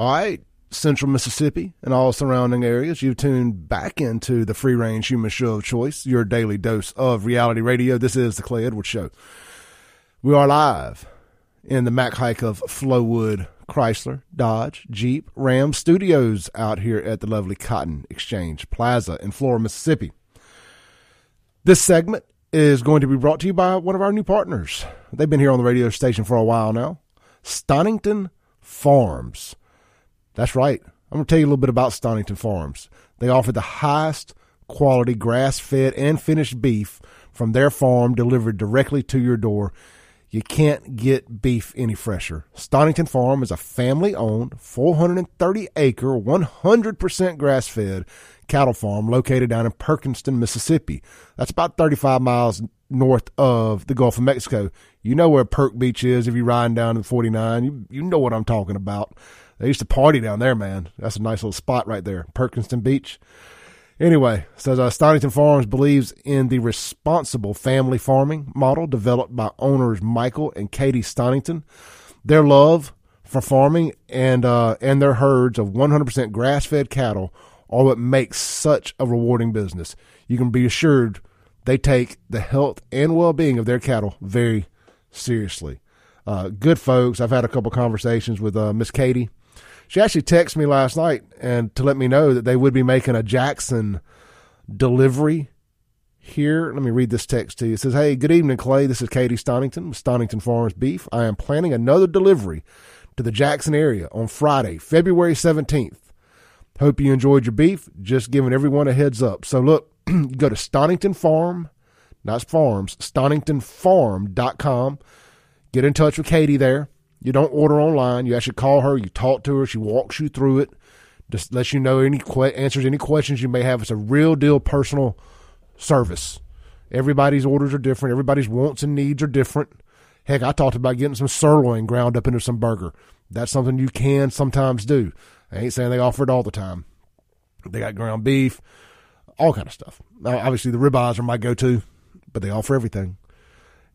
All right, Central Mississippi and all surrounding areas, you've tuned back into the free range human show of choice, your daily dose of reality radio. This is the Clay Edwards Show. We are live in the Mac Haik of Flowood Chrysler, Dodge, Jeep, Ram studios out here at the lovely Cotton Exchange Plaza in Flora, Mississippi. This segment is going to be brought to you by one of our new partners. They've been here on the radio station for a while now. Stonington Farms. That's right. I'm going to tell you a little bit about Stonington Farms. They offer the highest quality grass fed and finished beef from their farm delivered directly to your door. You can't get beef any fresher. Stonington Farm is a family owned, 430 acre, 100% grass fed cattle farm located down in Perkinston, Mississippi. That's about 35 miles north of the Gulf of Mexico. You know where Perk Beach is if you're riding down to 49. You, you know what I'm talking about. They used to party down there, man. That's a nice little spot right there, Perkinston Beach. Anyway, says uh, Stonington Farms believes in the responsible family farming model developed by owners Michael and Katie Stonington. Their love for farming and uh, and their herds of 100% grass-fed cattle are what makes such a rewarding business. You can be assured they take the health and well-being of their cattle very seriously. Uh, good folks. I've had a couple conversations with uh, Miss Katie she actually texted me last night and to let me know that they would be making a Jackson delivery here. Let me read this text to you. It says, Hey, good evening, Clay. This is Katie Stonington with Stonington Farms Beef. I am planning another delivery to the Jackson area on Friday, February 17th. Hope you enjoyed your beef. Just giving everyone a heads up. So look, go to Stonington Farm, not farms, stoningtonfarm.com. Get in touch with Katie there. You don't order online. You actually call her. You talk to her. She walks you through it. Just lets you know any que- answers any questions you may have. It's a real deal personal service. Everybody's orders are different. Everybody's wants and needs are different. Heck, I talked about getting some sirloin ground up into some burger. That's something you can sometimes do. I ain't saying they offer it all the time. They got ground beef, all kind of stuff. Now, obviously, the ribeyes are my go-to, but they offer everything.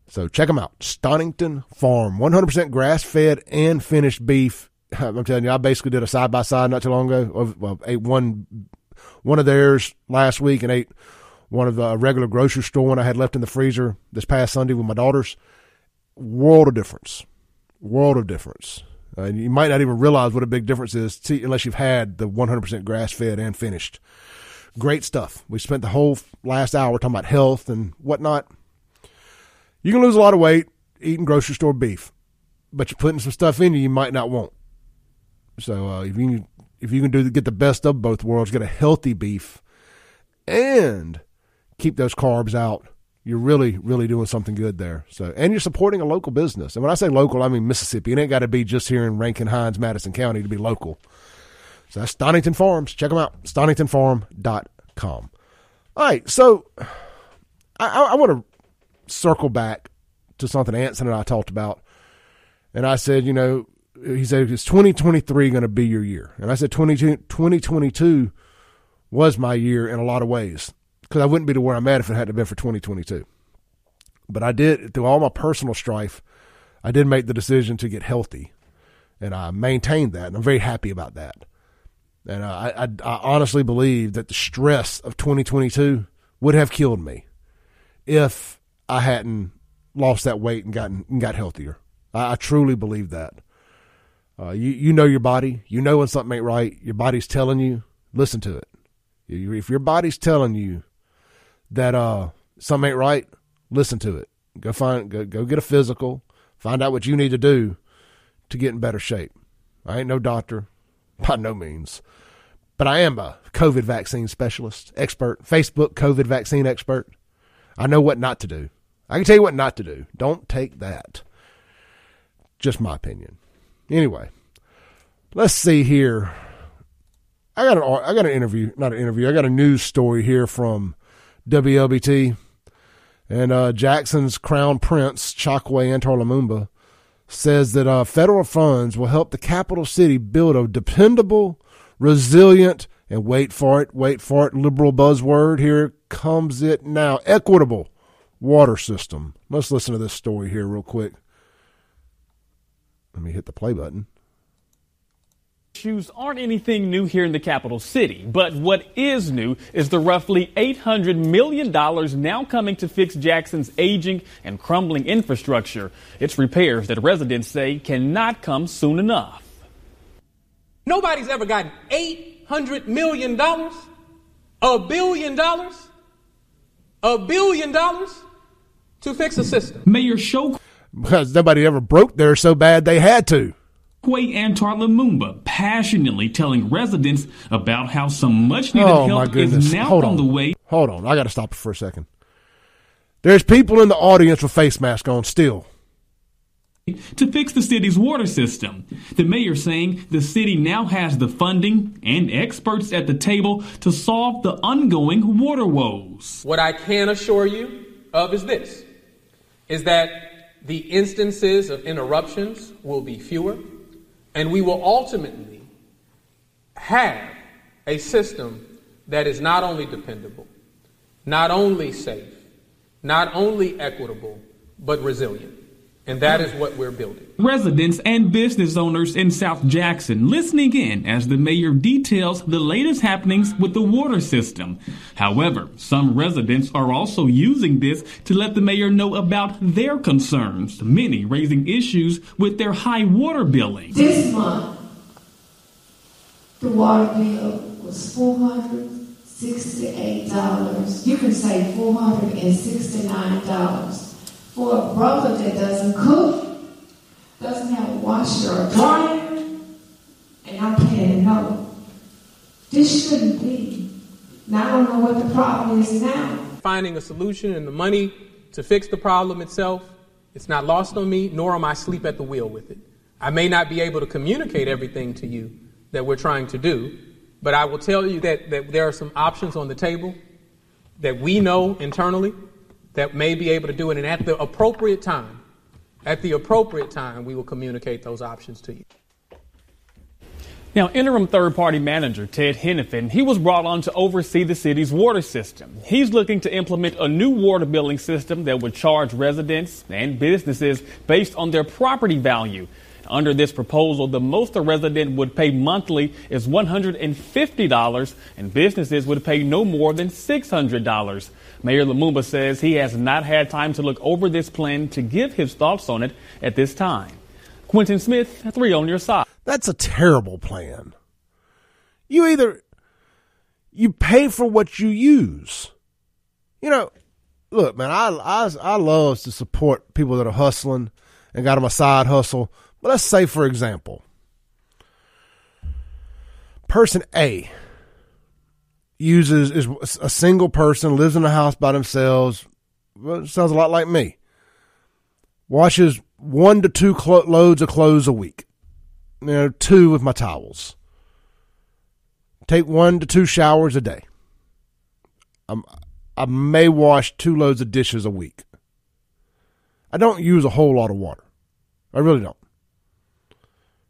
So check them out. Stonington Farm, 100% grass fed and finished beef. I'm telling you, I basically did a side by side not too long ago. Well, ate one, one of theirs last week and ate one of the regular grocery store one I had left in the freezer this past Sunday with my daughters. World of difference. World of difference. Uh, you might not even realize what a big difference is to, unless you've had the 100% grass fed and finished. Great stuff. We spent the whole last hour talking about health and whatnot. You can lose a lot of weight eating grocery store beef, but you're putting some stuff in you you might not want. So uh, if you can, if you can do get the best of both worlds, get a healthy beef, and keep those carbs out, you're really really doing something good there. So and you're supporting a local business. And when I say local, I mean Mississippi. It ain't got to be just here in Rankin Hinds, Madison County to be local. So that's Stonington Farms. Check them out. StoningtonFarm.com. All right, so I, I, I want to circle back to something Anson and I talked about. And I said, you know, he said, is 2023 going to be your year? And I said, 2022 was my year in a lot of ways because I wouldn't be to where I'm at if it hadn't been for 2022. But I did, through all my personal strife, I did make the decision to get healthy. And I maintained that. And I'm very happy about that. And I, I, I honestly believe that the stress of 2022 would have killed me if I hadn't lost that weight and gotten and got healthier. I, I truly believe that. Uh, you you know your body. You know when something ain't right. Your body's telling you. Listen to it. If your body's telling you that uh, something ain't right, listen to it. Go find go go get a physical. Find out what you need to do to get in better shape. I ain't no doctor, by no means, but I am a COVID vaccine specialist, expert, Facebook COVID vaccine expert. I know what not to do. I can tell you what not to do. Don't take that. Just my opinion. Anyway, let's see here. I got an I got an interview, not an interview. I got a news story here from WLBT, and uh, Jackson's Crown Prince Chokwe Antar Lumumba says that uh, federal funds will help the capital city build a dependable, resilient, and wait for it, wait for it, liberal buzzword. Here comes it now, equitable water system. Let's listen to this story here real quick. Let me hit the play button. issues aren't anything new here in the capital city, but what is new is the roughly $800 million now coming to fix Jackson's aging and crumbling infrastructure. It's repairs that residents say cannot come soon enough. Nobody's ever gotten $800 million, a billion dollars, a billion dollars to fix a system. Mayor Show because nobody ever broke there so bad they had to. Chokwe Antar Lumumba passionately telling residents about how some much needed Oh, help is now Hold on, on. the way Hold on. I got to stop it for a second. There's people in the audience with face masks on still. to fix the city's water system. The mayor saying the city now has the funding and experts at the table to solve the ongoing water woes. What I can assure you of is this is that the instances of interruptions will be fewer, and we will ultimately have a system that is not only dependable, not only safe, not only equitable, but resilient. And that is what we're building. Residents and business owners in South Jackson listening in as the mayor details the latest happenings with the water system. However, some residents are also using this to let the mayor know about their concerns, many raising issues with their high water billing. This month, the water bill was $468. You can say $469 for a brother that doesn't cook, doesn't have a washer or a dryer, and I'm paying no. This shouldn't be. Now I don't know what the problem is now. Finding a solution and the money to fix the problem itself, it's not lost on me, nor am I asleep at the wheel with it. I may not be able to communicate everything to you that we're trying to do, but I will tell you that, that there are some options on the table that we know internally that may be able to do it, and at the appropriate time, at the appropriate time, we will communicate those options to you. Now, interim third party manager Ted Henifin, he was brought on to oversee the city's water system. He's looking to implement a new water billing system that would charge residents and businesses based on their property value. Under this proposal, the most a resident would pay monthly is $150 and businesses would pay no more than $600. Mayor Lumumba says he has not had time to look over this plan to give his thoughts on it at this time. Quentin Smith, three on your side. That's a terrible plan. You either you pay for what you use. You know, look, man, I I I love to support people that are hustling and got them a side hustle. Let's say, for example, person A uses is a single person, lives in a house by themselves. Well, sounds a lot like me. Washes one to two clo- loads of clothes a week. You know, two with my towels. Take one to two showers a day. I'm, I may wash two loads of dishes a week. I don't use a whole lot of water. I really don't.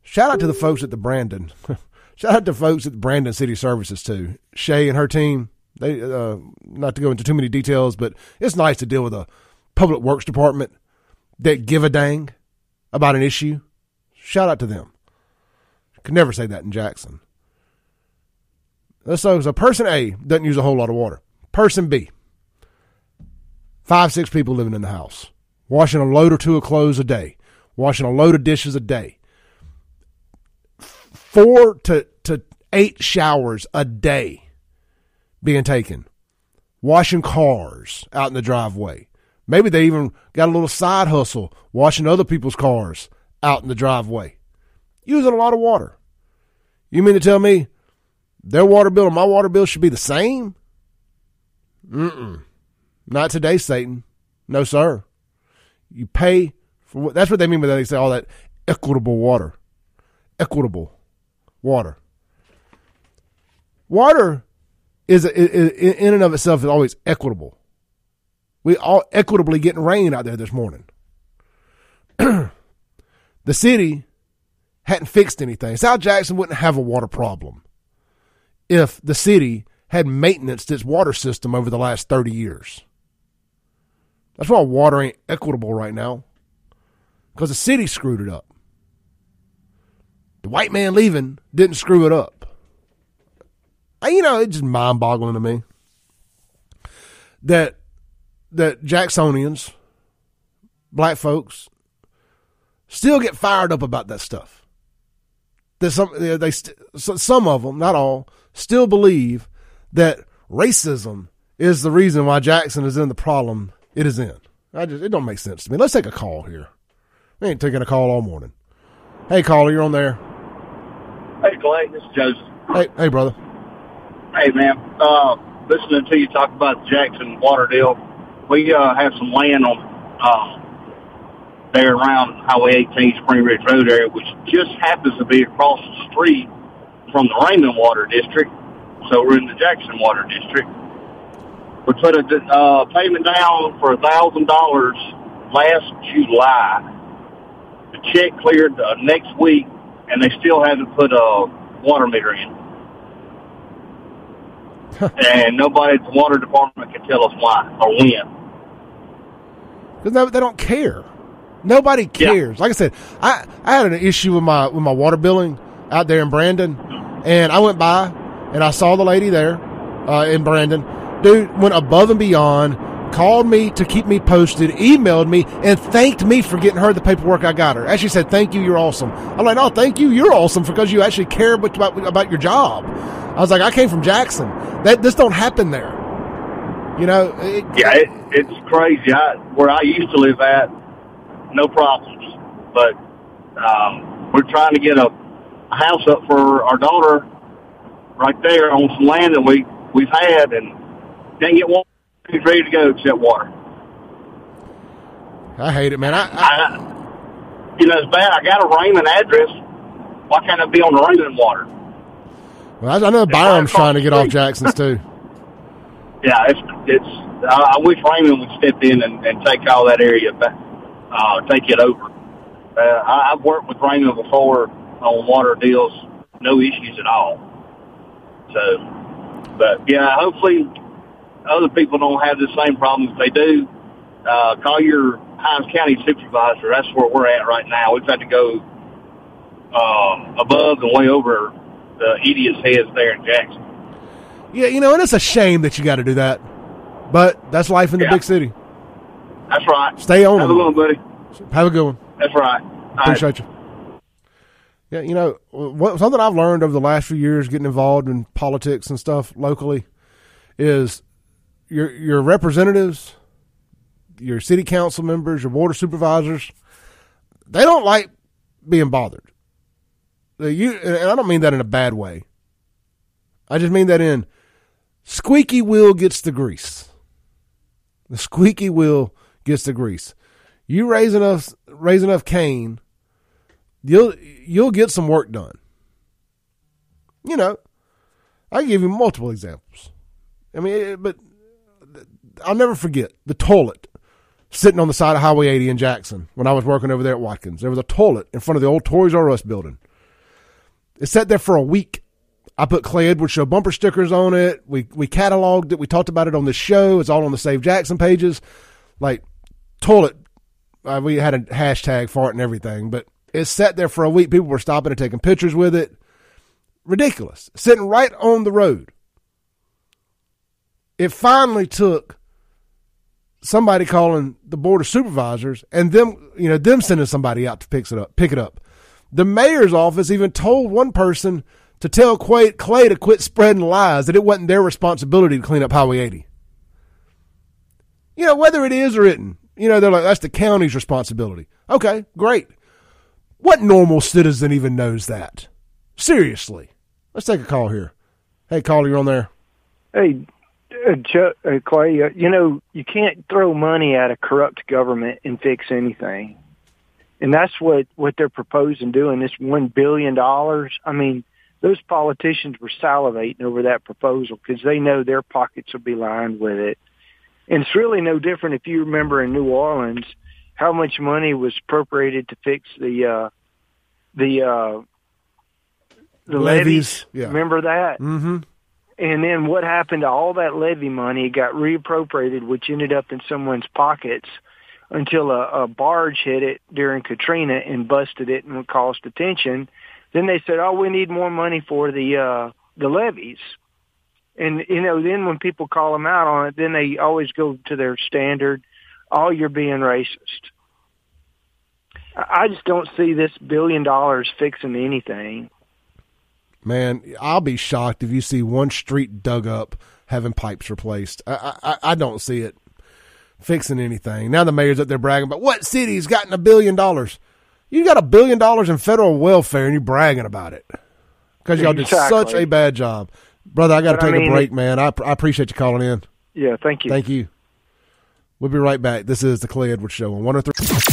Shout out to the folks at the Brandon. Shout out to folks at the Brandon City Services too. Shay and her team. They uh, not to go into too many details, but it's nice to deal with a public works department that give a dang about an issue. Shout out to them. Could never say that in Jackson. So, so person A doesn't use a whole lot of water. Person B, five, six people living in the house, washing a load or two of clothes a day, washing a load of dishes a day, four to, to eight showers a day being taken, washing cars out in the driveway. Maybe they even got a little side hustle washing other people's cars out in the driveway. Using a lot of water. You mean to tell me their water bill and my water bill should be the same? Mm-mm. Not today, Satan. No, sir. You pay for what, that's what they mean by that. They say all that equitable water. Equitable water. Water is, is in and of itself is always equitable. We all equitably getting rain out there this morning. the city hadn't fixed anything. South Jackson wouldn't have a water problem if the city had maintenance its water system over the last 30 years. That's why water ain't equitable right now. Because the city screwed it up. The white man leaving didn't screw it up. I, you know, it's just mind boggling to me that that Jacksonians, black folks, still get fired up about that stuff. That some they some of them, not all, still believe that racism is the reason why Jackson is in the problem it is in. I just it don't make sense to me. Let's take a call here. We ain't taking a call all morning. Hey, caller, you're on there. Hey, Clay, this is Joseph. Hey, hey, brother. Hey, man. Uh, listening to you talk about the Jackson water deal, we uh, have some land on uh, there around Highway 18, Spring Ridge Road area, which just happens to be across the street from the Raymond Water District. So we're in the Jackson Water District. We put a uh, payment down for a thousand dollars last July. The check cleared uh, next week, and they still haven't put a water meter in. and nobody at the water department can tell us why or when. Because they don't care. Nobody cares. Yeah. Like I said, I, I had an issue with my with my water billing out there in Brandon, and I went by and I saw the lady there uh, in Brandon. Dude went above and beyond, called me to keep me posted, emailed me, and thanked me for getting her the paperwork I got her. Actually said, "Thank you, you're awesome." I'm like, "No, thank you, you're awesome because you actually care about about your job." I was like, "I came from Jackson. That this don't happen there." You know, it, yeah, it, it's crazy. I, where I used to live at, no problems, but um, we're trying to get a, a house up for our daughter right there on some land that we we've had, and can't get one who's ready to go except water. I hate it, man. I, I, I you know, it's bad. I got a Raymond address. Why can't it be on the Raymond water? Well, I, I know Byram's trying to get off Jackson's too. yeah, it's it's. Uh, I wish Raymond would step in and, and take all that area back, uh, take it over. Uh, I, I've worked with Raymond before on water deals, no issues at all. So, but yeah, hopefully other people don't have the same problem. If they do, uh, call your Hinds County supervisor. That's where we're at right now. We've had to go uh, above and way over the idiots' heads there in Jackson. Yeah, you know, and it's a shame that you got to do that, but that's life in the yeah. big city. That's right. Stay on. Have them. a good one, buddy. Have a good one. That's right. Appreciate right. you. Yeah, you know, what, something I've learned over the last few years getting involved in politics and stuff locally is your your representatives, your city council members, your board of supervisors, they don't like being bothered. You, and I don't mean that in a bad way. I just mean that in squeaky wheel gets the grease. The squeaky wheel gets the grease. You raise enough raise enough cane, you'll you'll get some work done. You know, I give you multiple examples. I mean, but I'll never forget the toilet sitting on the side of Highway 80 in Jackson when I was working over there at Watkins. There was a toilet in front of the old Toys R Us building. It sat there for a week. I put Clay Edwards show bumper stickers on it. We we cataloged it. We talked about it on the show. It's all on the Save Jackson pages. Like toilet, uh, we had a hashtag for it and everything. But it sat there for a week. People were stopping and taking pictures with it. Ridiculous. Sitting right on the road. It finally took somebody calling the board of supervisors and them, you know, them sending somebody out to pick it up, pick it up. The mayor's office even told one person to tell Clay, to quit spreading lies that it wasn't their responsibility to clean up Highway 80. You know, whether it is or isn't, you know, they're like, that's the county's responsibility. Okay, great. What normal citizen even knows that? Seriously. Let's take a call here. Hey, caller, you're on there. Hey, uh, uh, Clay, uh, you know, you can't throw money at a corrupt government and fix anything. And that's what, what they're proposing doing, this $1 billion. I mean, those politicians were salivating over that proposal because they know their pockets will be lined with it. And it's really no different if you remember in New Orleans how much money was appropriated to fix the uh the uh the levees. levees. Yeah. Remember that? Mm-hmm. And then what happened to all that levee money got reappropriated, which ended up in someone's pockets until a, a barge hit it during Katrina and busted it and caused attention. Then they said, "Oh, we need more money for the uh, the levees." And you know, then when people call them out on it, then they always go to their standard. Oh, you're being racist. I just don't see this billion dollars fixing anything. Man, I'll be shocked if you see one street dug up having pipes replaced. I, I, I don't see it fixing anything. Now the mayor's up there bragging about what city's gotten a billion dollars. You got a billion dollars in federal welfare and you're bragging about it because y'all exactly. did such a bad job, brother. I got to But I take mean, a break, man. I, I appreciate you calling in. Yeah, thank you. Thank you. We'll be right back. This is the Clay Edwards Show on 103.